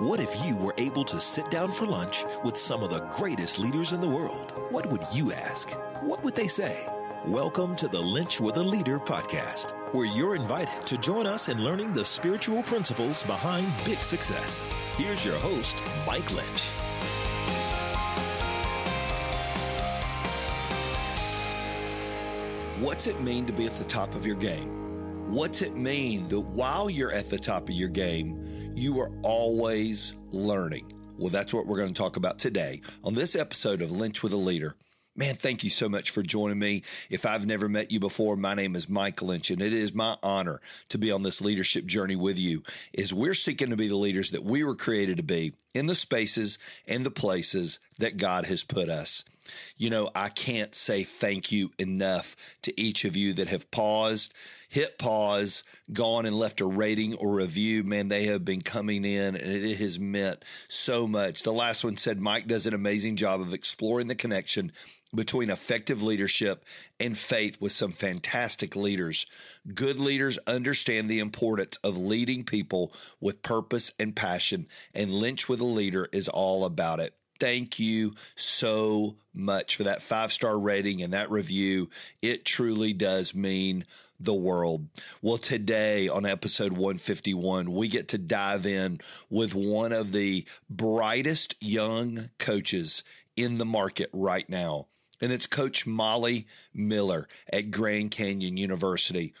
What if you were able to sit down for lunch with some of the greatest leaders in the world? What would you ask? What would they say? Welcome to the Lynch with a Leader podcast, where you're invited to join us in learning the spiritual principles behind big success. Here's your host, Mike Lynch. What's it mean to be at the top of your game? What's it mean that while you're at the top of your game, you are always learning? Well, that's what we're going to talk about today on this episode of Lynch with a Leader. Man, thank you so much for joining me. If I've never met you before, my name is Mike Lynch, and it is my honor to be on this leadership journey with you as we're seeking to be the leaders that we were created to be in the spaces and the places that God has put us. You know, I can't say thank you enough to each of you that have paused, hit pause, gone and left a rating or review. Man, they have been coming in and it has meant so much. The last one said Mike does an amazing job of exploring the connection between effective leadership and faith with some fantastic leaders. Good leaders understand the importance of leading people with purpose and passion, and Lynch with a Leader is all about it thank you so much for that five star rating and that review. It truly does mean the world. Well, today on episode 151, we get to dive in with one of the brightest young coaches in the market right now. And it's Coach Molly Miller at Grand Canyon University.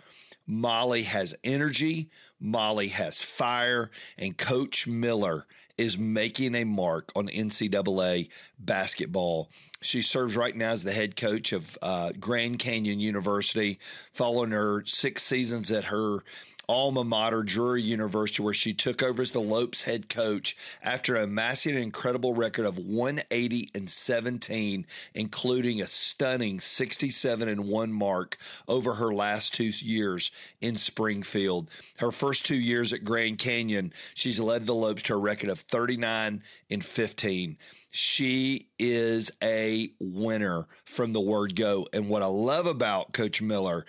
Molly has energy, Molly has fire, and Coach Miller is making a mark on NCAA basketball. She serves right now as the head coach of uh, Grand Canyon University, following her six seasons at her alma mater, Drury University, where she took over as the Lopes head coach after amassing an incredible record of 180 and 17, including a stunning 67 and 1 mark over her last two years in Springfield. Her first two years at Grand Canyon, she's led the Lopes to a record of 39 and 15. She is a winner from the word go. And what I love about Coach Miller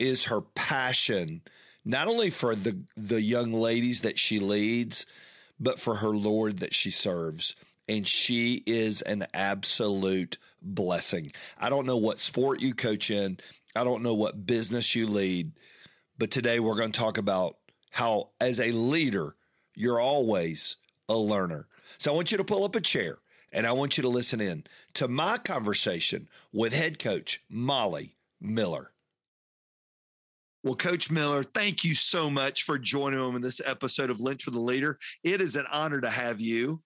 is her passion not only for the the young ladies that she leads, but for her Lord that she serves. And she is an absolute blessing. I don't know what sport you coach in. I don't know what business you lead, but today we're going to talk about how, as a leader, you're always a learner. So I want you to pull up a chair and I want you to listen in to my conversation with head coach Molly Miller. Well, Coach Miller, thank you so much for joining in this episode of Lynch with the Leader. It is an honor to have you.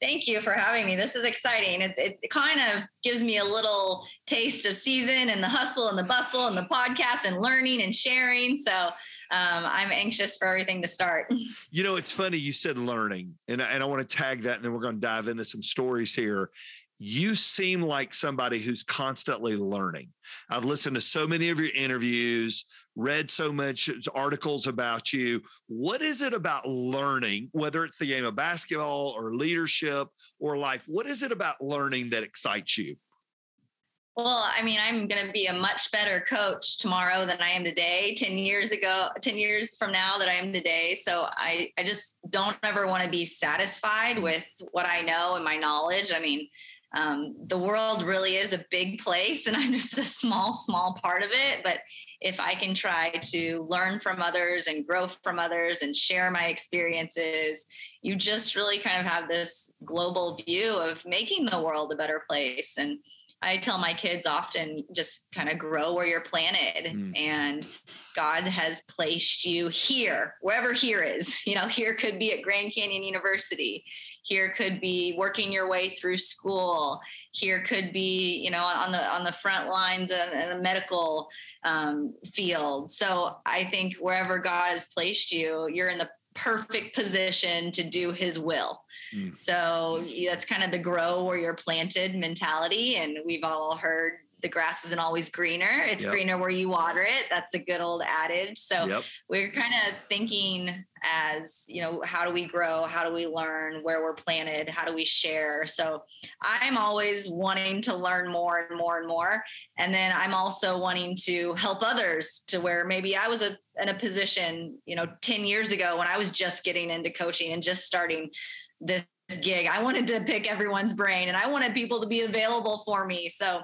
Thank you for having me. This is exciting. It, it, kind of gives me a little taste of season and the hustle and the bustle and the podcast and learning and sharing. So um, I'm anxious for everything to start. You know, it's funny you said learning, and, and I want to tag that, and then we're going to dive into some stories here you seem like somebody who's constantly learning. I've listened to so many of your interviews read so much articles about you. What is it about learning, whether it's the game of basketball or leadership or life? What is it about learning that excites you? Well, I mean, I'm going to be a much better coach tomorrow than I am today, 10 years ago, 10 years from now that I am today. So I, I just don't ever want to be satisfied with what I know and my knowledge. I mean, um, the world really is a big place and I'm just a small, small part of it. But if I can try to learn from others and grow from others and share my experiences, you just really kind of have this global view of making the world a better place. And I tell my kids often just kind of grow where you're planted mm. and God has placed you here, wherever here is. You know, here could be at Grand Canyon University here could be working your way through school. Here could be you know on the on the front lines in, in a medical um, field. So i think wherever god has placed you you're in the perfect position to do his will. Mm. so that's kind of the grow where you're planted mentality and we've all heard the grass isn't always greener. It's yep. greener where you water it. That's a good old adage. So yep. we're kind of thinking as, you know, how do we grow? How do we learn where we're planted? How do we share? So I'm always wanting to learn more and more and more. And then I'm also wanting to help others to where maybe I was a, in a position, you know, 10 years ago when I was just getting into coaching and just starting this gig. I wanted to pick everyone's brain and I wanted people to be available for me. So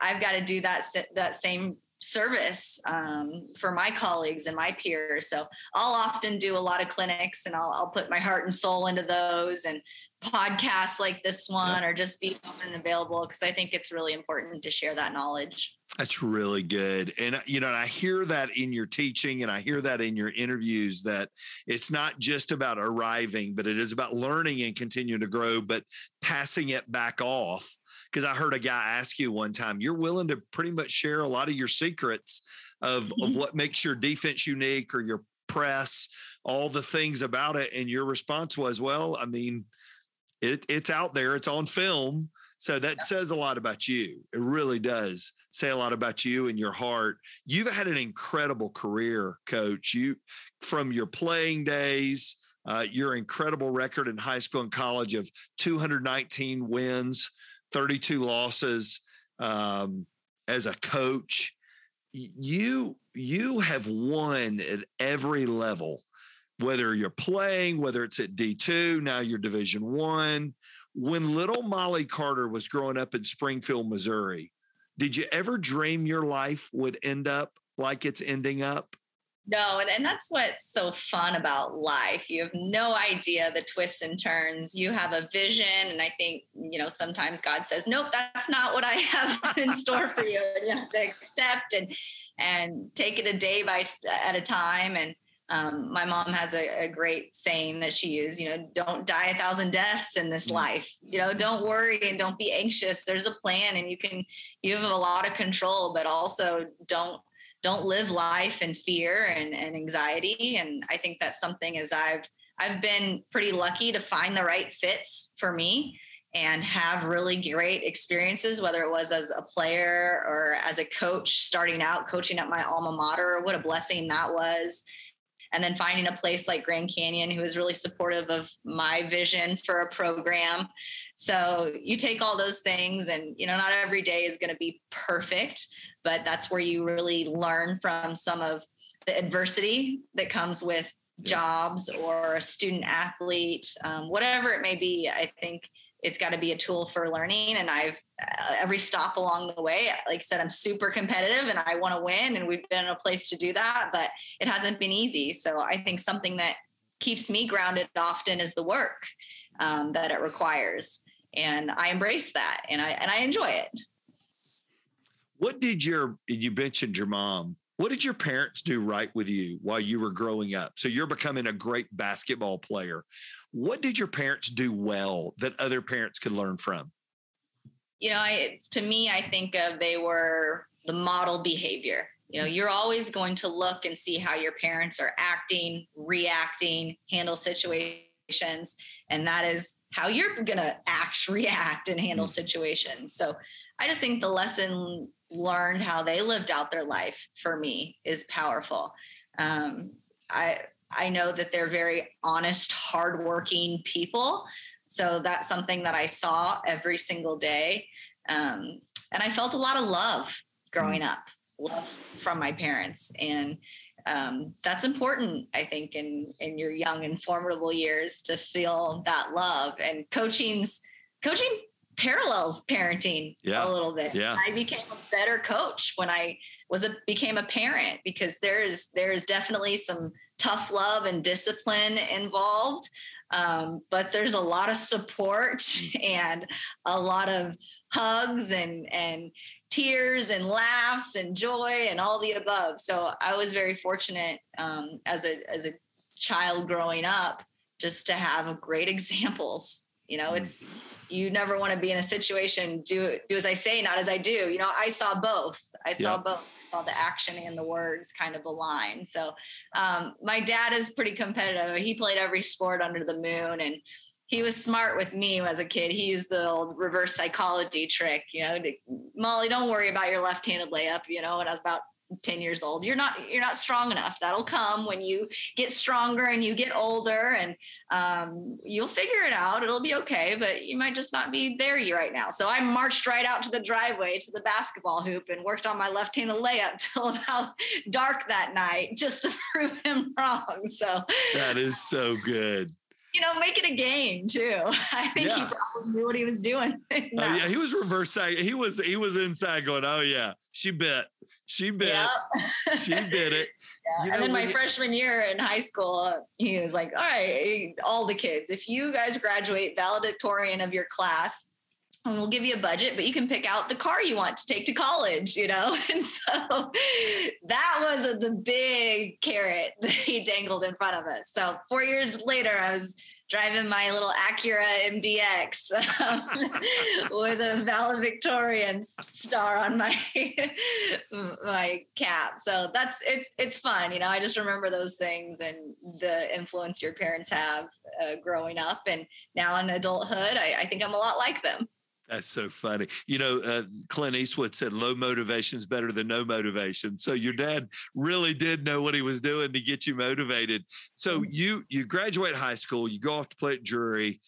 I've got to do that that same service um, for my colleagues and my peers. So I'll often do a lot of clinics and I'll, I'll put my heart and soul into those and podcasts like this one or just be open and available because I think it's really important to share that knowledge. That's really good. And, you know, I hear that in your teaching and I hear that in your interviews that it's not just about arriving, but it is about learning and continuing to grow, but passing it back off. Because I heard a guy ask you one time, you're willing to pretty much share a lot of your secrets of, mm-hmm. of what makes your defense unique or your press, all the things about it. And your response was, well, I mean, it, it's out there, it's on film. So that yeah. says a lot about you. It really does say a lot about you and your heart. You've had an incredible career, coach. You from your playing days, uh, your incredible record in high school and college of 219 wins, 32 losses um, as a coach. You you have won at every level, whether you're playing, whether it's at D2, now you're Division One. When little Molly Carter was growing up in Springfield, Missouri, did you ever dream your life would end up like it's ending up? No, and, and that's what's so fun about life. You have no idea the twists and turns. You have a vision, and I think you know sometimes God says, "Nope, that's not what I have in store for you." And you have to accept and and take it a day by at a time. And um, my mom has a, a, great saying that she used you know don't die a thousand deaths in this mm. life you know don't worry and don't be anxious there's a plan and you can you have a lot of control but also don't don't live life in fear and, and anxiety and i think that's something as i've i've been pretty lucky to find the right fits for me and have really great experiences, whether it was as a player or as a coach starting out coaching at my alma mater. What a blessing that was and then finding a place like Grand Canyon who is really supportive of my vision for a program. So you take all those things and you know not every day is going to be perfect, but that's where you really learn from some of the adversity that comes with jobs or a student athlete, um, whatever it may be. I think it's got to be a tool for learning. And I've uh, every stop along the way, like I said, I'm super competitive and I want to win. And we've been in a place to do that, but it hasn't been easy. So I think something that keeps me grounded often is the work um, that it requires. And I embrace that and I, and I enjoy it. What did your, you mentioned your mom, what did your parents do right with you while you were growing up? So you're becoming a great basketball player. What did your parents do well that other parents could learn from? You know, I, to me, I think of they were the model behavior. You know, you're always going to look and see how your parents are acting, reacting, handle situations. And that is how you're going to act, react, and handle mm. situations. So I just think the lesson learned how they lived out their life for me is powerful. Um, I I know that they're very honest, hardworking people. So that's something that I saw every single day. Um, and I felt a lot of love growing up, love from my parents. And um, that's important, I think, in in your young and formidable years to feel that love. And coaching's coaching parallels parenting yeah. a little bit. Yeah. I became a better coach when I was a became a parent because there's there's definitely some tough love and discipline involved. Um, but there's a lot of support and a lot of hugs and and tears and laughs and joy and all the above. So I was very fortunate um, as a as a child growing up just to have great examples. You know, it's you never want to be in a situation do do as I say, not as I do. You know, I saw both. I saw yep. both. Saw the action and the words kind of align. So um, my dad is pretty competitive. He played every sport under the moon, and he was smart with me as a kid. He used the old reverse psychology trick, you know, to, Molly, don't worry about your left-handed layup, you know, and I was about 10 years old you're not you're not strong enough that'll come when you get stronger and you get older and um, you'll figure it out it'll be okay but you might just not be there you right now so i marched right out to the driveway to the basketball hoop and worked on my left-handed layup till about dark that night just to prove him wrong so that is so good you know, make it a game too. I think yeah. he probably knew what he was doing. Oh yeah, he was reverse. Side. He was he was inside going, "Oh yeah, she bit, she bit, yep. she did it." Yeah. You know, and then my freshman year in high school, he was like, "All right, all the kids, if you guys graduate valedictorian of your class." and we'll give you a budget, but you can pick out the car you want to take to college, you know? And so that was the big carrot that he dangled in front of us. So four years later, I was driving my little Acura MDX um, with a valedictorian star on my my cap. So that's it's it's fun, you know. I just remember those things and the influence your parents have uh, growing up, and now in adulthood, I, I think I'm a lot like them. That's so funny. You know, uh, Clint Eastwood said low motivation is better than no motivation. So your dad really did know what he was doing to get you motivated. So mm-hmm. you you graduate high school, you go off to play at Drury,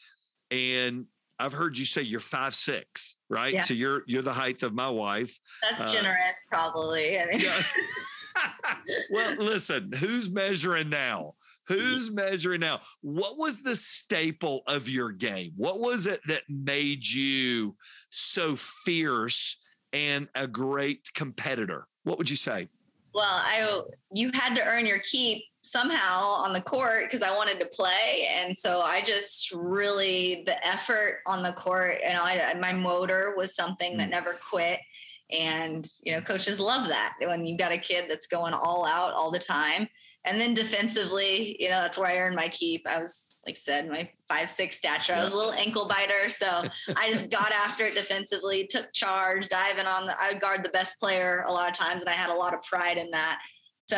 and I've heard you say you're five six, right? Yeah. So you're you're the height of my wife. That's uh, generous, probably. I mean. yeah. well, listen, who's measuring now? Who's measuring now? What was the staple of your game? What was it that made you so fierce and a great competitor? What would you say? Well, I you had to earn your keep somehow on the court because I wanted to play, and so I just really the effort on the court. and I, my motor was something that mm. never quit, and you know, coaches love that when you've got a kid that's going all out all the time. And then defensively, you know, that's where I earned my keep. I was, like I said, my five six stature. I was a little ankle biter, so I just got after it defensively, took charge, diving on the. I would guard the best player a lot of times, and I had a lot of pride in that. So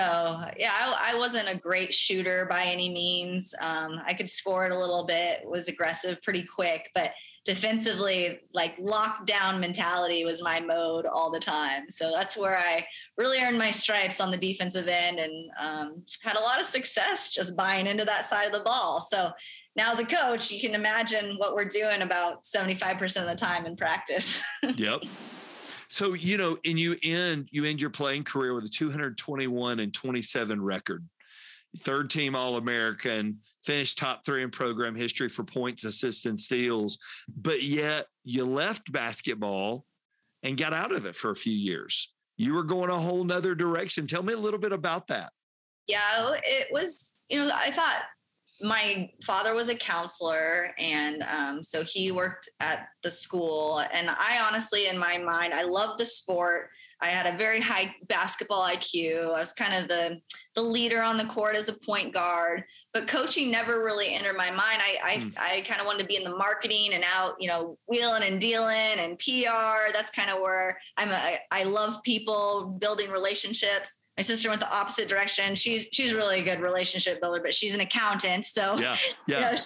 yeah, I, I wasn't a great shooter by any means. Um, I could score it a little bit, was aggressive pretty quick, but defensively, like lockdown mentality was my mode all the time. So that's where I really earned my stripes on the defensive end and um, had a lot of success just buying into that side of the ball. So now as a coach, you can imagine what we're doing about 75% of the time in practice. yep. So, you know, and you end you end your playing career with a 221 and 27 record third team All American, finished top three in program history for points, assists, and steals. But yet you left basketball and got out of it for a few years. You were going a whole nother direction. Tell me a little bit about that. Yeah, it was, you know, I thought my father was a counselor and um, so he worked at the school and i honestly in my mind i love the sport I had a very high basketball IQ. I was kind of the the leader on the court as a point guard, but coaching never really entered my mind. I I, mm. I kind of wanted to be in the marketing and out, you know, wheeling and dealing and PR. That's kind of where I'm. A, I love people, building relationships. My sister went the opposite direction. She's she's really a good relationship builder, but she's an accountant. So yeah, yeah. You know,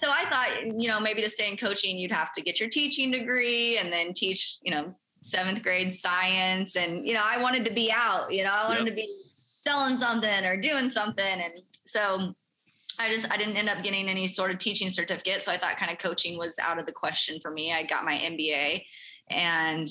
so I thought, you know, maybe to stay in coaching, you'd have to get your teaching degree and then teach, you know, seventh grade science. And, you know, I wanted to be out, you know, I wanted yep. to be selling something or doing something. And so I just, I didn't end up getting any sort of teaching certificate. So I thought kind of coaching was out of the question for me. I got my MBA. And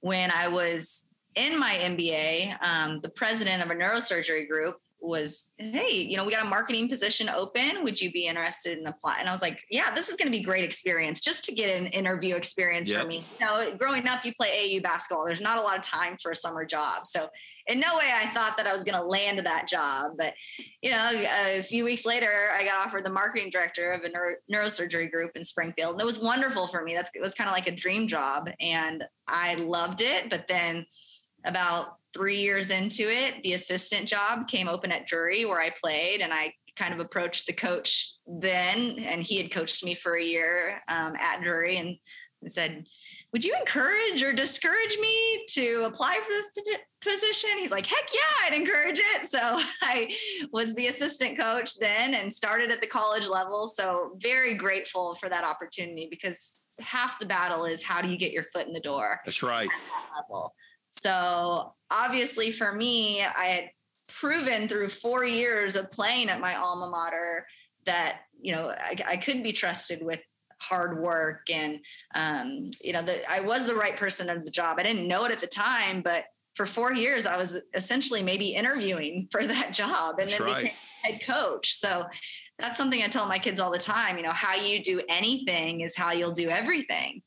when I was in my MBA, um, the president of a neurosurgery group was, hey, you know, we got a marketing position open. Would you be interested in apply? And I was like, yeah, this is going to be great experience just to get an interview experience yep. for me. You know, growing up, you play AU basketball. There's not a lot of time for a summer job. So in no way I thought that I was going to land that job. But, you know, a few weeks later, I got offered the marketing director of a neuro- neurosurgery group in Springfield. And it was wonderful for me. That's, it was kind of like a dream job. And I loved it. But then about three years into it, the assistant job came open at Drury where I played, and I kind of approached the coach then, and he had coached me for a year um, at Drury, and said, Would you encourage or discourage me to apply for this position? He's like, Heck yeah, I'd encourage it. So I was the assistant coach then and started at the college level. So very grateful for that opportunity because half the battle is how do you get your foot in the door? That's right. That level. So obviously for me, I had proven through four years of playing at my alma mater that you know I, I could be trusted with hard work and um, you know that I was the right person of the job. I didn't know it at the time, but for four years I was essentially maybe interviewing for that job and That's then right. became head coach. So that's something I tell my kids all the time. You know, how you do anything is how you'll do everything.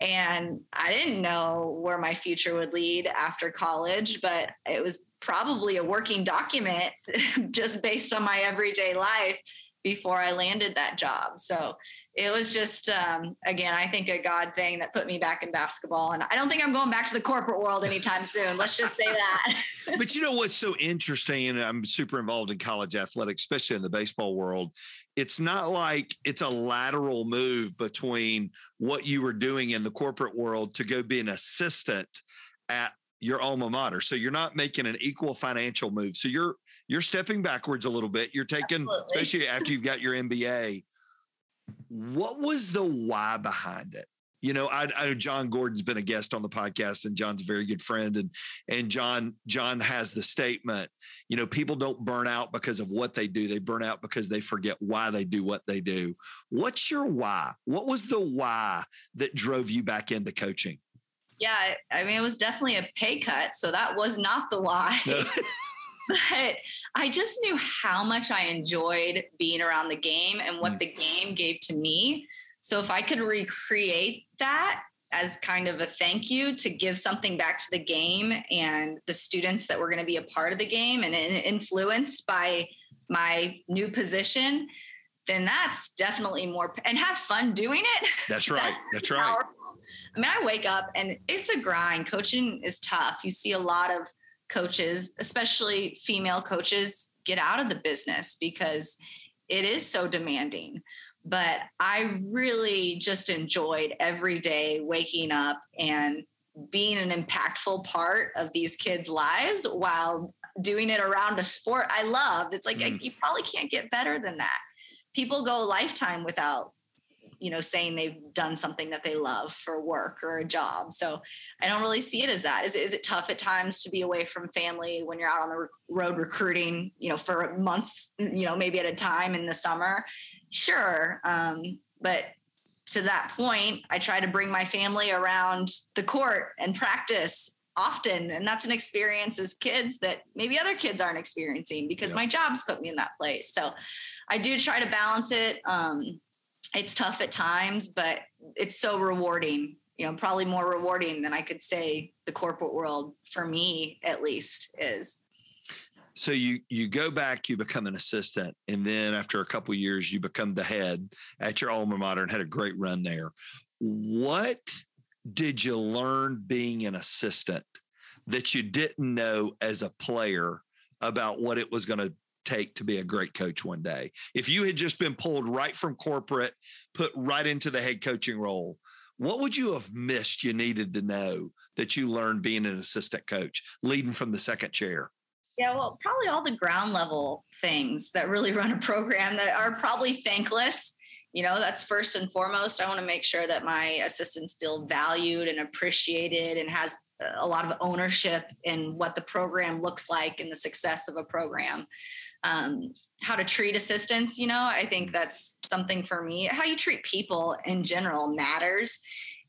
And I didn't know where my future would lead after college, but it was probably a working document just based on my everyday life before I landed that job. So it was just, um, again, I think a God thing that put me back in basketball. And I don't think I'm going back to the corporate world anytime soon. Let's just say that. but you know what's so interesting, and I'm super involved in college athletics, especially in the baseball world. It's not like it's a lateral move between what you were doing in the corporate world to go be an assistant at your alma mater. So you're not making an equal financial move. So you're you're stepping backwards a little bit. You're taking, Absolutely. especially after you've got your MBA. What was the why behind it? You know, I, I know Jon Gordon's been a guest on the podcast, and Jon's a very good friend. And and Jon Jon has the statement, you know, people don't burn out because of what they do; they burn out because they forget why they do what they do. What's your why? What was the why that drove you back into coaching? yeah, I mean, it was definitely a pay cut. So that was not the why. but I just knew how much I enjoyed being around the game and what Mm. the game gave to me. So if I could recreate that as kind of a thank you to give something back to the game and the students that were going to be a part of the game and influenced by my new position, then that's definitely more and have fun doing it. That's right. That's right. powerful. I mean, I wake up and it's a grind. Coaching is tough. You see a lot of coaches, especially female coaches, get out of the business because it is so demanding. But I really just enjoyed every day waking up and being an impactful part of these kids' lives while doing it around a sport I loved. It's like Mm. you probably can't get better than that. People go a lifetime without you know saying they've done something that they love for work or a job so i don't really see it as that is, it- is it tough at times to be away from family when you're out on the road recruiting you know for months you know maybe at a time in the summer sure um, but to that point i try to bring my family around the court and practice often and that's an experience as kids that maybe other kids aren't experiencing because Yeah. my job's put me in that place so i do try to balance it um, it's tough at times, but it's so rewarding. You know, probably more rewarding than I could say the corporate world for me, at least, is. So you you go back you become an assistant and then after a couple years you become the head at your alma mater and had a great run there. What did you learn being an assistant that you didn't know as a player about what it was going to take to be a great coach one day? If you had just been pulled right from corporate put right into the head coaching role what would you have missed you needed to know that you learned being an assistant coach leading from the second chair Yeah, well, probably all the ground level things that really run a program that are probably thankless. You know, that's first and foremost. I want to make sure that my assistants feel valued and appreciated and has a lot of ownership in what the program looks like and the success of a program. Um, how to treat assistants, you know, I think that's something for me. How you treat people in general matters.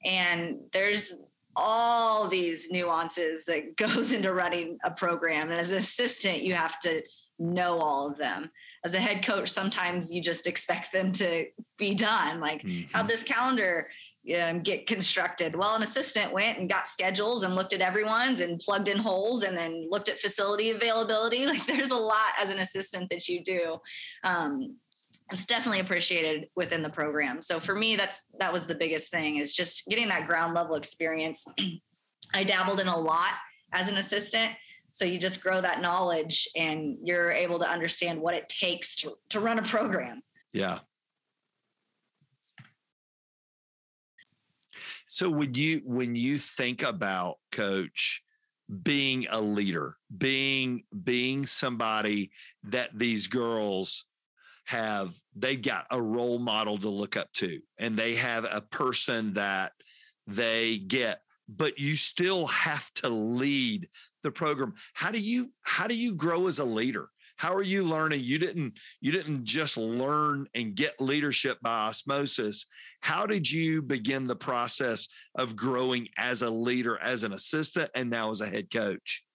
And there's all these nuances that goes into running a program. And as an assistant you have to know all of them. As a head coach sometimes you just expect them to be done. Like how this calendar um, get constructed? Well an assistant went and got schedules and looked at everyone's and plugged in holes and then looked at facility availability. Like there's a lot as an assistant that you do. Um, it's definitely appreciated within the program. So for me, that's that was the biggest thing is just getting that ground level experience. I dabbled in a lot as an assistant. So you just grow that knowledge and you're able to understand what it takes to, to run a program. Yeah. So when you when you think about coach being a leader, being being somebody that these girls have they got a role model to look up to and they have a person that they get but you still have to lead the program. How do you how do you grow as a leader? How are you learning? You didn't you didn't just learn and get leadership by osmosis. How did you begin the process of growing as a leader as an assistant and now as a head coach?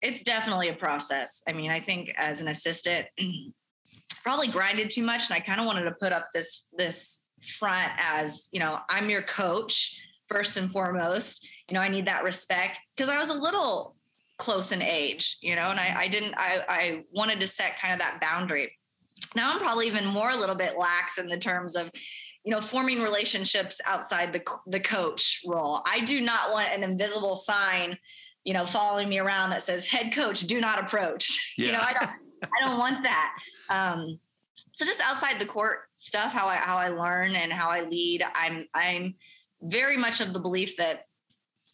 It's definitely a process. I mean i think as an assistant probably grinded too much and i kind of wanted to put up this this front as you know i'm your coach first and foremost you know i need that respect because i was a little close in age, you know, and I, I didn't, I, I wanted to set kind of that boundary. Now I'm probably even more a little bit lax in the terms of, you know, forming relationships outside the, the coach role. I do not want an invisible sign, you know, following me around that says head coach, do not approach. Yeah. You know, I don't, I don't want that. Um, so just outside the court stuff, how I, how I learn and how I lead, I'm, I'm very much of the belief that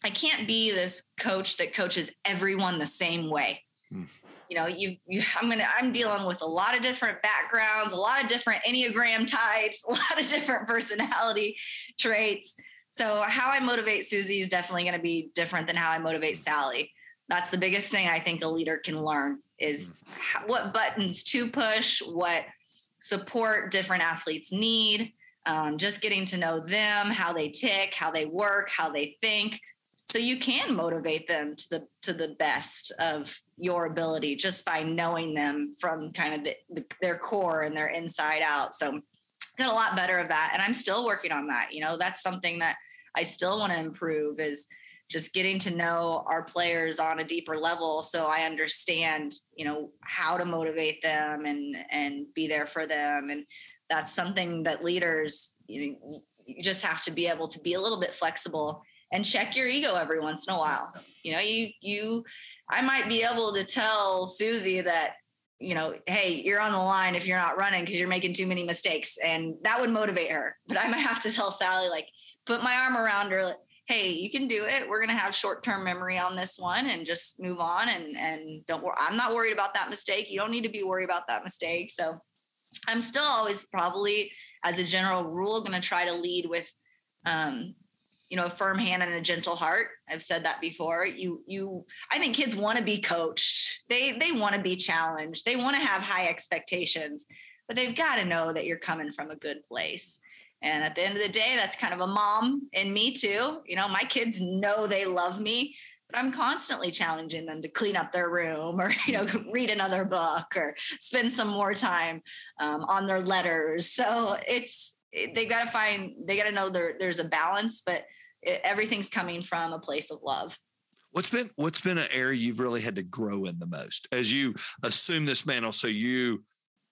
I can't be this coach that coaches everyone the same way. Mm. You know, you, you I'm gonna I'm dealing with a lot of different backgrounds, a lot of different enneagram types, a lot of different personality traits. So how I motivate Susie is definitely going to be different than how I motivate Sally. That's the biggest thing I think a leader can learn is how, what buttons to push, what support different athletes need, um, just getting to know them, how they tick, how they work, how they think, so you can motivate them to the to the best of your ability just by knowing them from kind of the, the, their core and their inside out. So got a lot better of that and i'm still working on that you know? That's something that i still want to improve is just getting to know our players on a deeper level so i understand you know how to motivate them and and be there for them and that's something that leaders you know you just have to be able to be a little bit flexible and check your ego every once in a while. You know, you you I might be able to tell Susie that you know, hey, you're on the line if you're not running because you're making too many mistakes, and that would motivate her. But I might have to tell Sally like, put my arm around her. Hey, you can do it. We're gonna have short-term memory on this one, and just move on. And and don't. worry. I'm not worried about that mistake. You don't need to be worried about that mistake. So, I'm still always probably, as a general rule, going to try to lead with um, you know a firm hand and a gentle heart i've said that before you you i think kids want to be coached they they want to be challenged they want to have high expectations but they've got to know that you're coming from a good place and at the end of the day that's kind of a mom in me too you know my kids know they love me but i'm constantly challenging them to clean up their room or you know read another book or spend some more time um, on their letters so it's they've got to find they got to know there, there's a balance but it, everything's coming from a place of love. What's been what's been an area you've really had to grow in the most as you assume this mantle? So you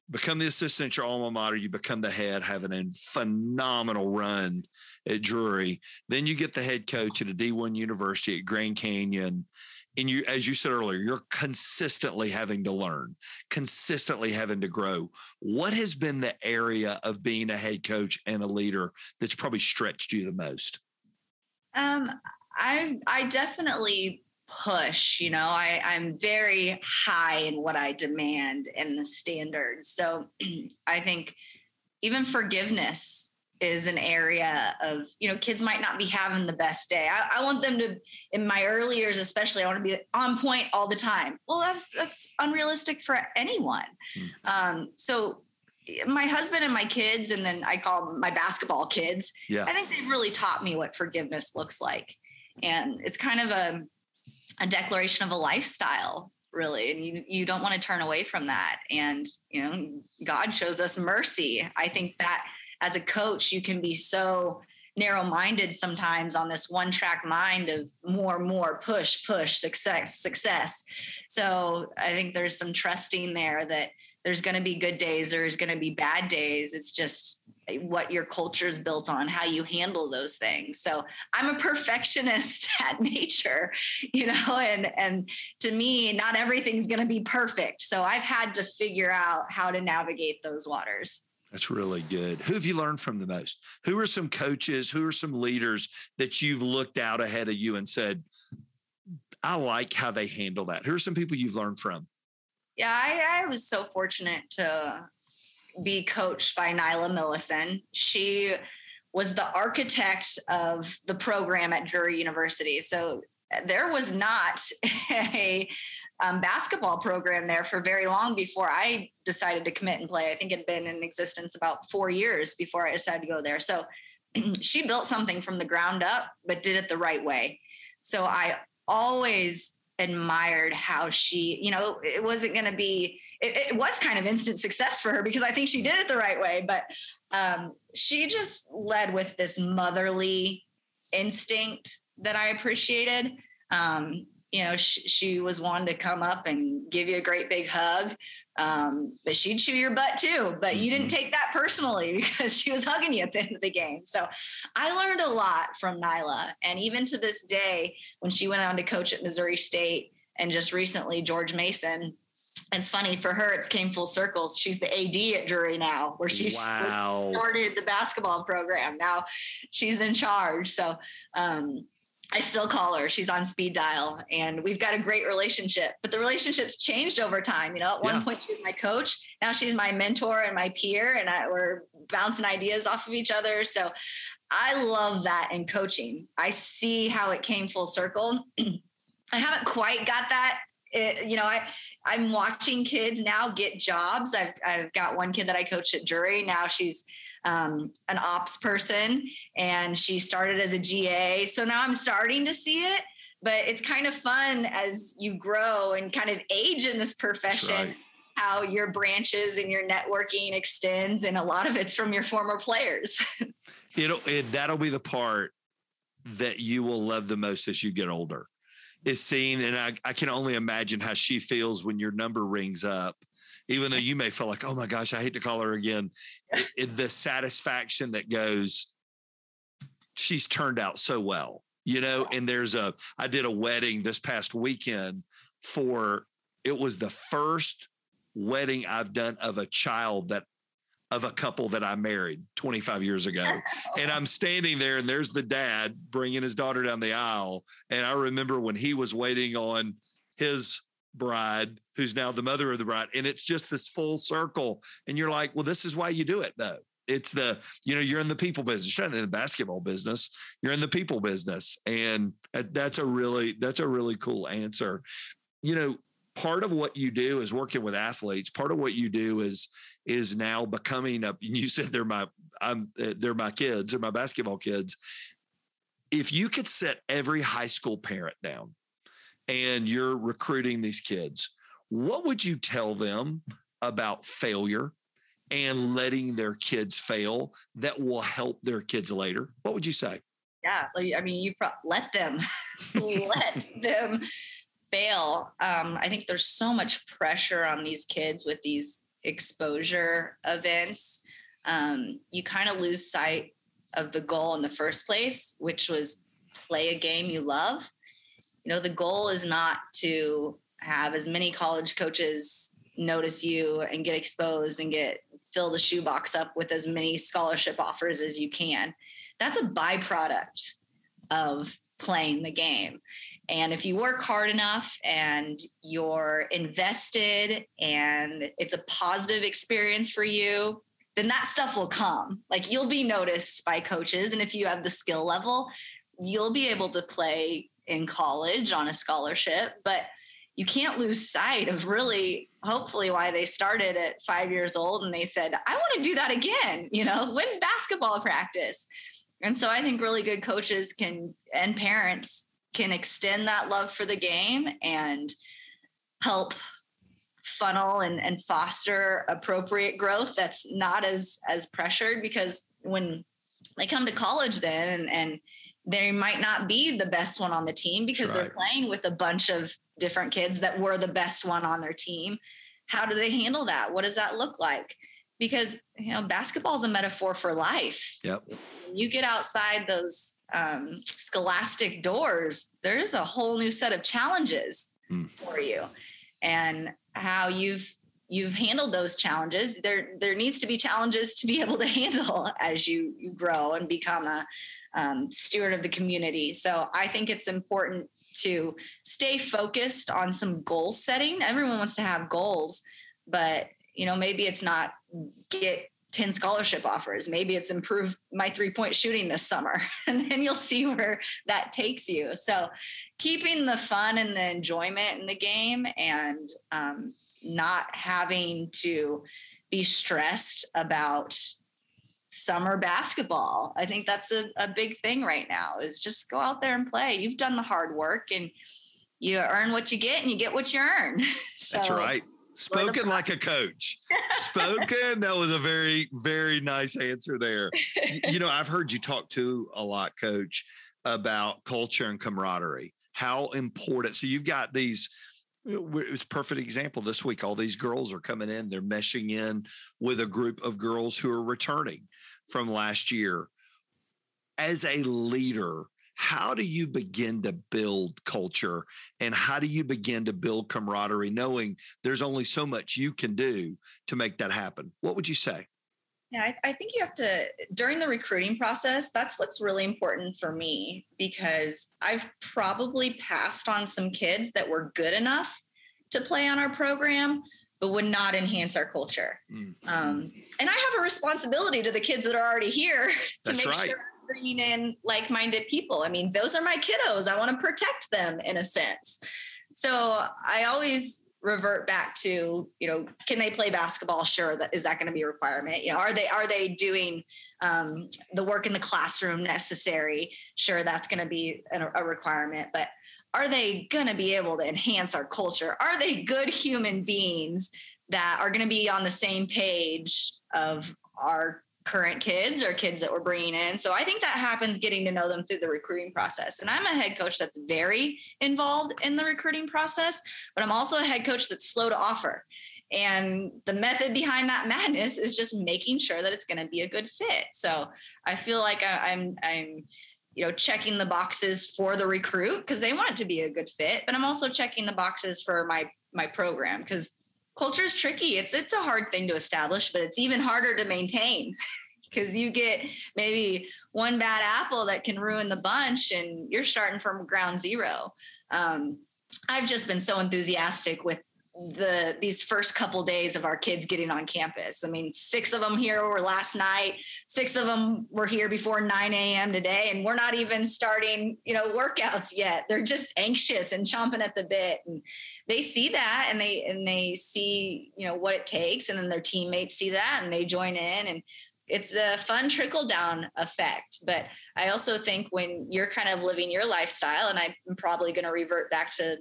become the assistant at your alma mater, you become the head, having a phenomenal run at Drury. Then you get the head coach at a D1 university at Grand Canyon. And you, as you said earlier, you're consistently having to learn, consistently having to grow. What has been the area of being a head coach and a leader that's probably stretched you the most? Um, I I definitely push. You know, I I'm very high in what I demand and the standards. So I think even forgiveness is an area of you know kids might not be having the best day I, I, want them to in my early years especially i want to be on point all the time well that's that's unrealistic for anyone mm-hmm. um, so my husband and my kids, and then I call them my basketball kids. Yeah. I think they've really taught me what forgiveness looks like. And it's kind of a, a declaration of a lifestyle, really. And you, you don't want to turn away from that. And, you know, God shows us mercy. I think that as a coach, you can be so narrow minded sometimes on this one track mind of more, more, push, push, success, success. So I think there's some trusting there that there's going to be good days there's going to be bad days it's just what your culture is built on how you handle those things so i'm a perfectionist at nature you know and and to me not everything's going to be perfect so i've had to figure out how to navigate those waters That's really good. Who have you learned from the most? Who are some coaches? Who are some leaders that you've looked out ahead of you and said, I like how they handle that? Who are some people you've learned from? Yeah, I, I was so fortunate to be coached by Nyla Milleson. She was the architect of the program at Drury University. So there was not a um, basketball program there for very long before I decided to commit and play. I think it had been in existence about four years before I decided to go there. So she built something from the ground up, but did it the right way. So I always admired how she, you know, it wasn't going to be, it, it, was kind of instant success for her because I think she did it the right way. But um, she just led with this motherly instinct that I appreciated. Um, you know, she, she, was one to come up and give you a great big hug. Um, but she'd chew your butt too. But you didn't mm-hmm. take that personally because she was hugging you at the end of the game. So I learned a lot from Nyla. And even to this day, when she went on to coach at Missouri State and just recently George Mason, it's funny for her, it came full circles. She's the AD at Drury now, where she wow. started the basketball program. Now she's in charge. So um, I still call her. She's on speed dial, and we've got a great relationship. But the relationship's changed over time. You know, at one yeah. point she was my coach. Now she's my mentor and my peer, and I, we're bouncing ideas off of each other. So I love that in coaching. I see how it came full circle. I haven't quite got that. It, you know, I I'm watching kids now get jobs. I've I've got one kid that I coach at Drury. Now she's um, an ops person and she started as a GA. So now I'm starting to see it, but it's kind of fun as you grow and kind of age in this profession. Right. How your branches and your networking extends, and a lot of it's from your former players. It'll it, that'll be the part that you will love the most as you get older is seeing and I, I, can only imagine how she feels when your number rings up even though you may feel like, oh my gosh, I hate to call her again. It, it, the satisfaction that goes, she's turned out so well, you know. And there's a, I did a wedding this past weekend for, it was the first wedding I've done of a child that of a couple that I married 25 years ago. And I'm standing there and there's the dad bringing his daughter down the aisle. And I remember when he was waiting on his bride who's now the mother of the bride and it's just this full circle and you're like well this is why you do it though. It's the you know you're in the people business you're not in the basketball business you're in the people business and that's a really that's a really cool answer. You know part of what you do is working with athletes part of what you do is is now becoming a you said they're my i'm uh, they're my kids they're my basketball kids. If you could set every high school parent down and you're recruiting these kids, what would you tell them about failure and letting their kids fail that will help their kids later? What would you say? Yeah, I mean, you pro- let them let them fail. Um, I think there's so much pressure on these kids with these exposure events. Um, you kind of lose sight of the goal in the first place, which was play a game you love you know the goal is not to have as many college coaches notice you and get exposed and get fill the shoebox up with as many scholarship offers as you can. That's a byproduct of playing the game. And if you work hard enough and you're invested and it's a positive experience for you then that stuff will come. Like you'll be noticed by coaches. And if you have the skill level you'll be able to play in college on a scholarship, but you can't lose sight of really hopefully why they started at five years old and they said, I want to do that again. You know, when's basketball practice? And so I think really good coaches can and parents can extend that love for the game and help funnel and, and foster appropriate growth that's not as as pressured because when they come to college then and, and they might not be the best one on the team because right. they're playing with a bunch of different kids that were the best one on their team. How do they handle that? What does that look like? Because you know, basketball is a metaphor for life. Yep. When You get outside those um, scholastic doors. There's a whole new set of challenges mm. for you, and how you've you've handled those challenges there there needs to be challenges to be able to handle as you, you grow and become a um, steward of the community. So i think it's important to stay focused on some goal setting. Everyone wants to have goals but you know maybe it's not get 10 scholarship offers. Maybe it's improve my three point shooting this summer and then you'll see where that takes you. So keeping the fun and the enjoyment in the game and um, not having to be stressed about summer basketball. I think that's a, a big thing right now is just go out there and play. You've done the hard work and you earn what you get and you get what you earn. so, that's right. Spoken like a coach. Spoken. That was a very, very nice answer there. you know, I've heard you talk to a lot, coach, about culture and camaraderie. How important. So you've got these it's perfect example. This week all these girls are coming in. They're meshing in with a group of girls who are returning from last year. As a leader how do you begin to build culture? And how do you begin to build camaraderie knowing there's only so much you can do to make that happen? What would you say yeah, I, I, think you have to, during the recruiting process, that's what's really important for me because I've probably passed on some kids that were good enough to play on our program, but would not enhance our culture. Mm-hmm. Um, and I have a responsibility to the kids that are already here to that's make right. sure I'm bringing in like minded people. I mean, those are my kiddos. I want to protect them in a sense. So I always revert back to you know can they play basketball? Sure that is that going to be a requirement? You know are they are they doing um, the work in the classroom necessary? Sure that's going to be a, a requirement but are they going to be able to enhance our culture? Are they good human beings that are going to be on the same page of our current kids or kids that we're bringing in. So I think that happens getting to know them through the recruiting process. And I'm a head coach that's very involved in the recruiting process, but I'm also a head coach that's slow to offer. And the method behind that madness is just making sure that it's going to be a good fit. So I feel like I, I'm, I'm, you know, checking the boxes for the recruit because they want it to be a good fit, but I'm also checking the boxes for my my program because culture is tricky. It's it's a hard thing to establish, but it's even harder to maintain because you get maybe one bad apple that can ruin the bunch, and you're starting from ground zero. Um, I've just been so enthusiastic with the these first couple days of our kids getting on campus. I mean, six of them here were last night. Six of them were here before 9 a.m. today, and we're not even starting, you know, workouts yet. They're just anxious and chomping at the bit, and they see that, and they and they see, you know, what it takes, and then their teammates see that, and they join in, and it's a fun trickle down effect. But I also think when you're kind of living your lifestyle, and I'm probably going to revert back to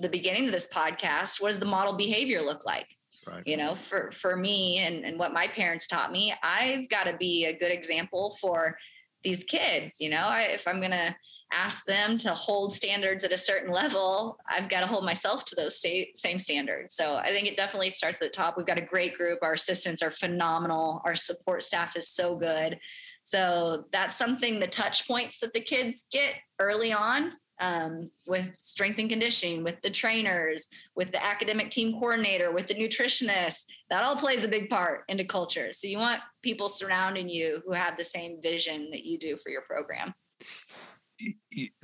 the beginning of this podcast what does the model behavior look like? Right. you know for for me and, and what my parents taught me i've got to be a good example for these kids you know? I, if i'm going to ask them to hold standards at a certain level i've got to hold myself to those same standards. So i think it definitely starts at the top. We've got a great group. Our assistants are phenomenal. Our support staff is so good. So that's something the touch points that the kids get early on um, with strength and conditioning, with the trainers, with the academic team coordinator, with the nutritionist. That all plays a big part into culture. So you want people surrounding you who have the same vision that you do for your program.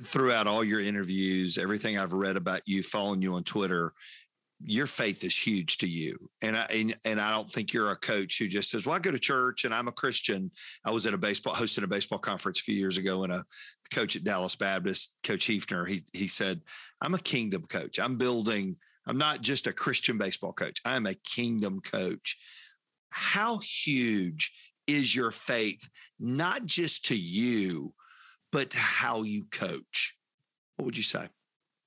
Throughout all your interviews, everything I've read about you, following you on Twitter, your faith is huge to you. And I and, and, I don't think you're a coach who just says, Well, I go to church and I'm a Christian. I was at a baseball hosting a baseball conference a few years ago and a coach at Dallas Baptist, Coach Heefner, he he said, I'm a kingdom coach. I'm building, I'm not just a Christian baseball coach, I'm a kingdom coach. How huge is your faith, not just to you, but to how you coach? What would you say?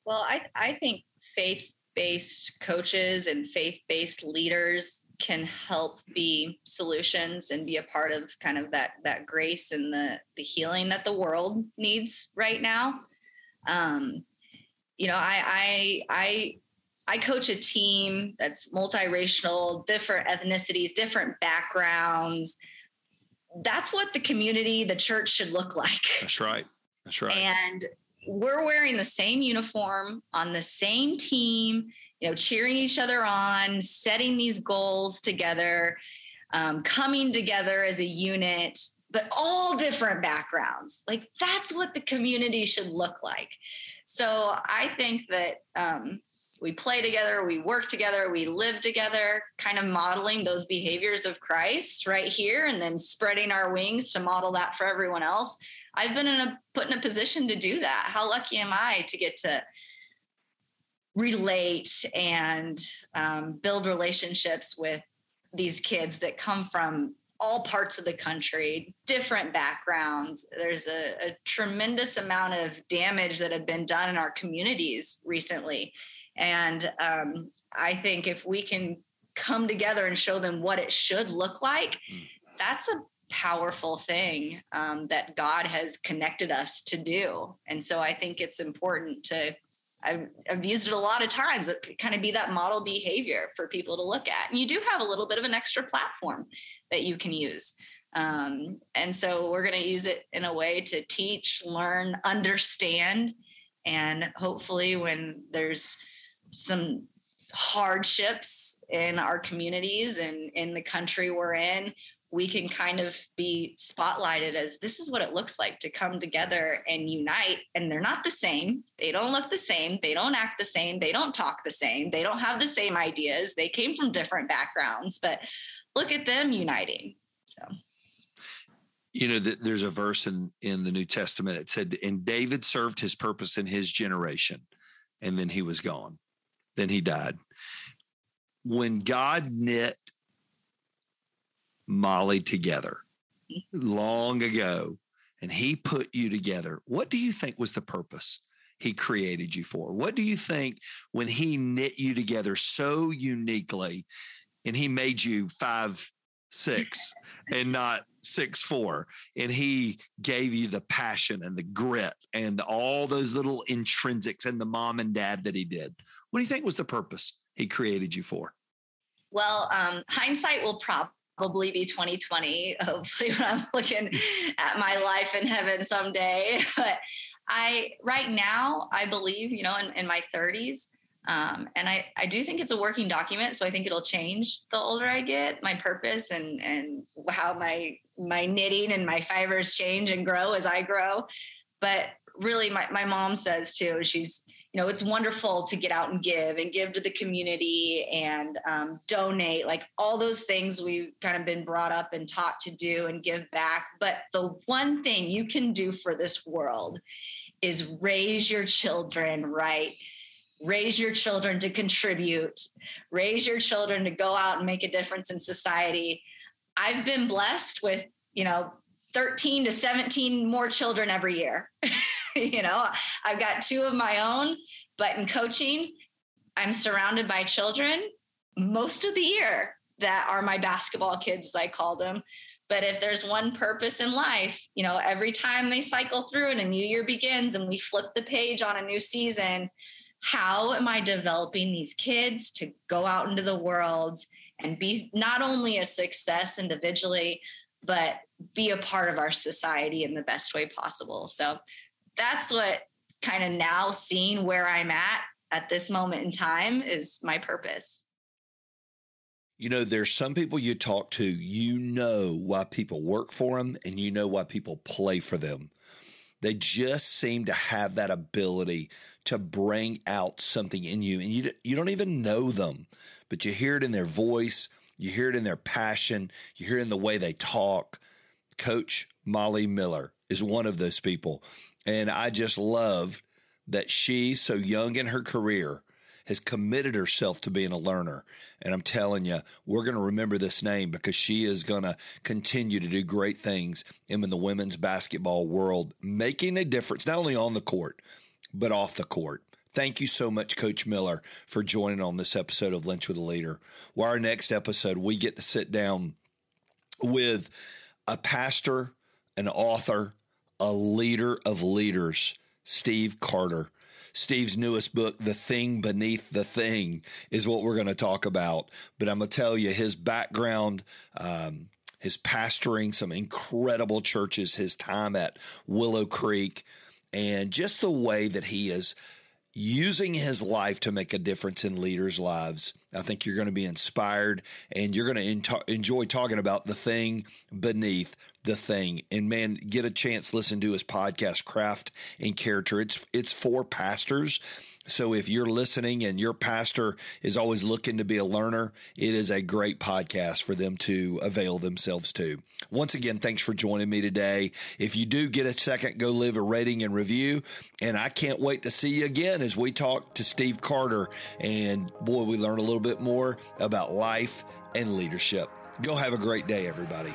Well, I, I think faith based coaches and faith based leaders can help be solutions and be a part of kind of that that grace and the the healing that the world needs right now um you know i i i I coach a team that's multiracial, different ethnicities, different backgrounds. That's what the community, the church should look like. That's right. That's right. And we're wearing the same uniform on the same team, you know, cheering each other on, setting these goals together, um, coming together as a unit, but all different backgrounds. Like that's what the community should look like. So I think that um, we play together, we work together, we live together, kind of modeling those behaviors of Christ right here, and then spreading our wings to model that for everyone else. I've been in a put in a position to do that. How lucky am I to get to relate and um, build relationships with these kids that come from all parts of the country, different backgrounds. There's a, a, tremendous amount of damage that have been done in our communities recently. And um, I think if we can come together and show them what it should look like, mm. that's a powerful thing um, that God has connected us to do. And so I think it's important to, I've, I've used it a lot of times, it kind of be that model behavior for people to look at. And you do have a little bit of an extra platform that you can use. Um, and so we're going to use it in a way to teach, learn, understand. And hopefully, when there's some hardships in our communities and in the country we're in, we can kind of be spotlighted as this is what it looks like to come together and unite. And they're not the same. They don't look the same. They don't act the same. They don't talk the same. They don't have the same ideas. They came from different backgrounds, but look at them uniting. So. You know, there's a verse in, in the New Testament. It said, and David served his purpose in his generation, and then he was gone. Then he died. When God knit Molly together long ago and he put you together, what do you think was the purpose he created you for? What do you think when he knit you together so uniquely and he made you five, six and not six four and he gave you the passion and the grit and all those little intrinsics and the mom and dad that he did? What do you think was the purpose he created you for? Well um, hindsight will probably probably be 2020 hopefully when i'm looking at my life in heaven someday. But i right now i believe you know in, in my 30s um, and I, I do think it's a working document so i think it'll change the older i get my purpose and and how my my knitting and my fibers change and grow as i grow. But really my, my mom says too she's you know it's wonderful to get out and give and give to the community and um, donate like all those things we've kind of been brought up and taught to do and give back. But the one thing you can do for this world is raise your children right? Raise your children to contribute. Raise your children to go out and make a difference in society. I've been blessed with you know 13 to 17 more children every year. you know, I've got two of my own, but in coaching, I'm surrounded by children most of the year that are my basketball kids, as I call them. But if there's one purpose in life, you know, every time they cycle through and a new year begins and we flip the page on a new season, how am I developing these kids to go out into the world and be not only a success individually, but be a part of our society in the best way possible. So that's what kind of now seeing where I'm at at this moment in time is my purpose. You know, there's some people you talk to, you know why people work for them and you know why people play for them. They just seem to have that ability to bring out something in you and you you don't even know them, but you hear it in their voice, you hear it in their passion, you hear it in the way they talk. Coach Molly Miller is one of those people. And I just love that she, so young in her career, has committed herself to being a learner. And I'm telling you, we're going to remember this name because she is going to continue to do great things in the women's basketball world, making a difference, not only on the court, but off the court. Thank you so much, Coach Miller, for joining on this episode of Lunch with a Leader. Well, our next episode, we get to sit down with a pastor, an author, a leader of leaders, Steve Carter. Steve's newest book, The Thing Beneath the Thing, is what we're going to talk about. But I'm going to tell you his background, um, his pastoring some incredible churches, his time at Willow Creek, and just the way that he is using his life to make a difference in leaders' lives. I think you're going to be inspired and you're going to enjoy talking about the thing beneath the thing. And man, get a chance listen to his podcast Craft and Character. It's it's for pastors so if you're listening and your pastor is always looking to be a learner, it is a great podcast for them to avail themselves to. Once again, thanks for joining me today. If you do get a second, go leave a rating and review. And I can't wait to see you again as we talk to Steve Carter. And boy, we learn a little bit more about life and leadership. Go have a great day, everybody.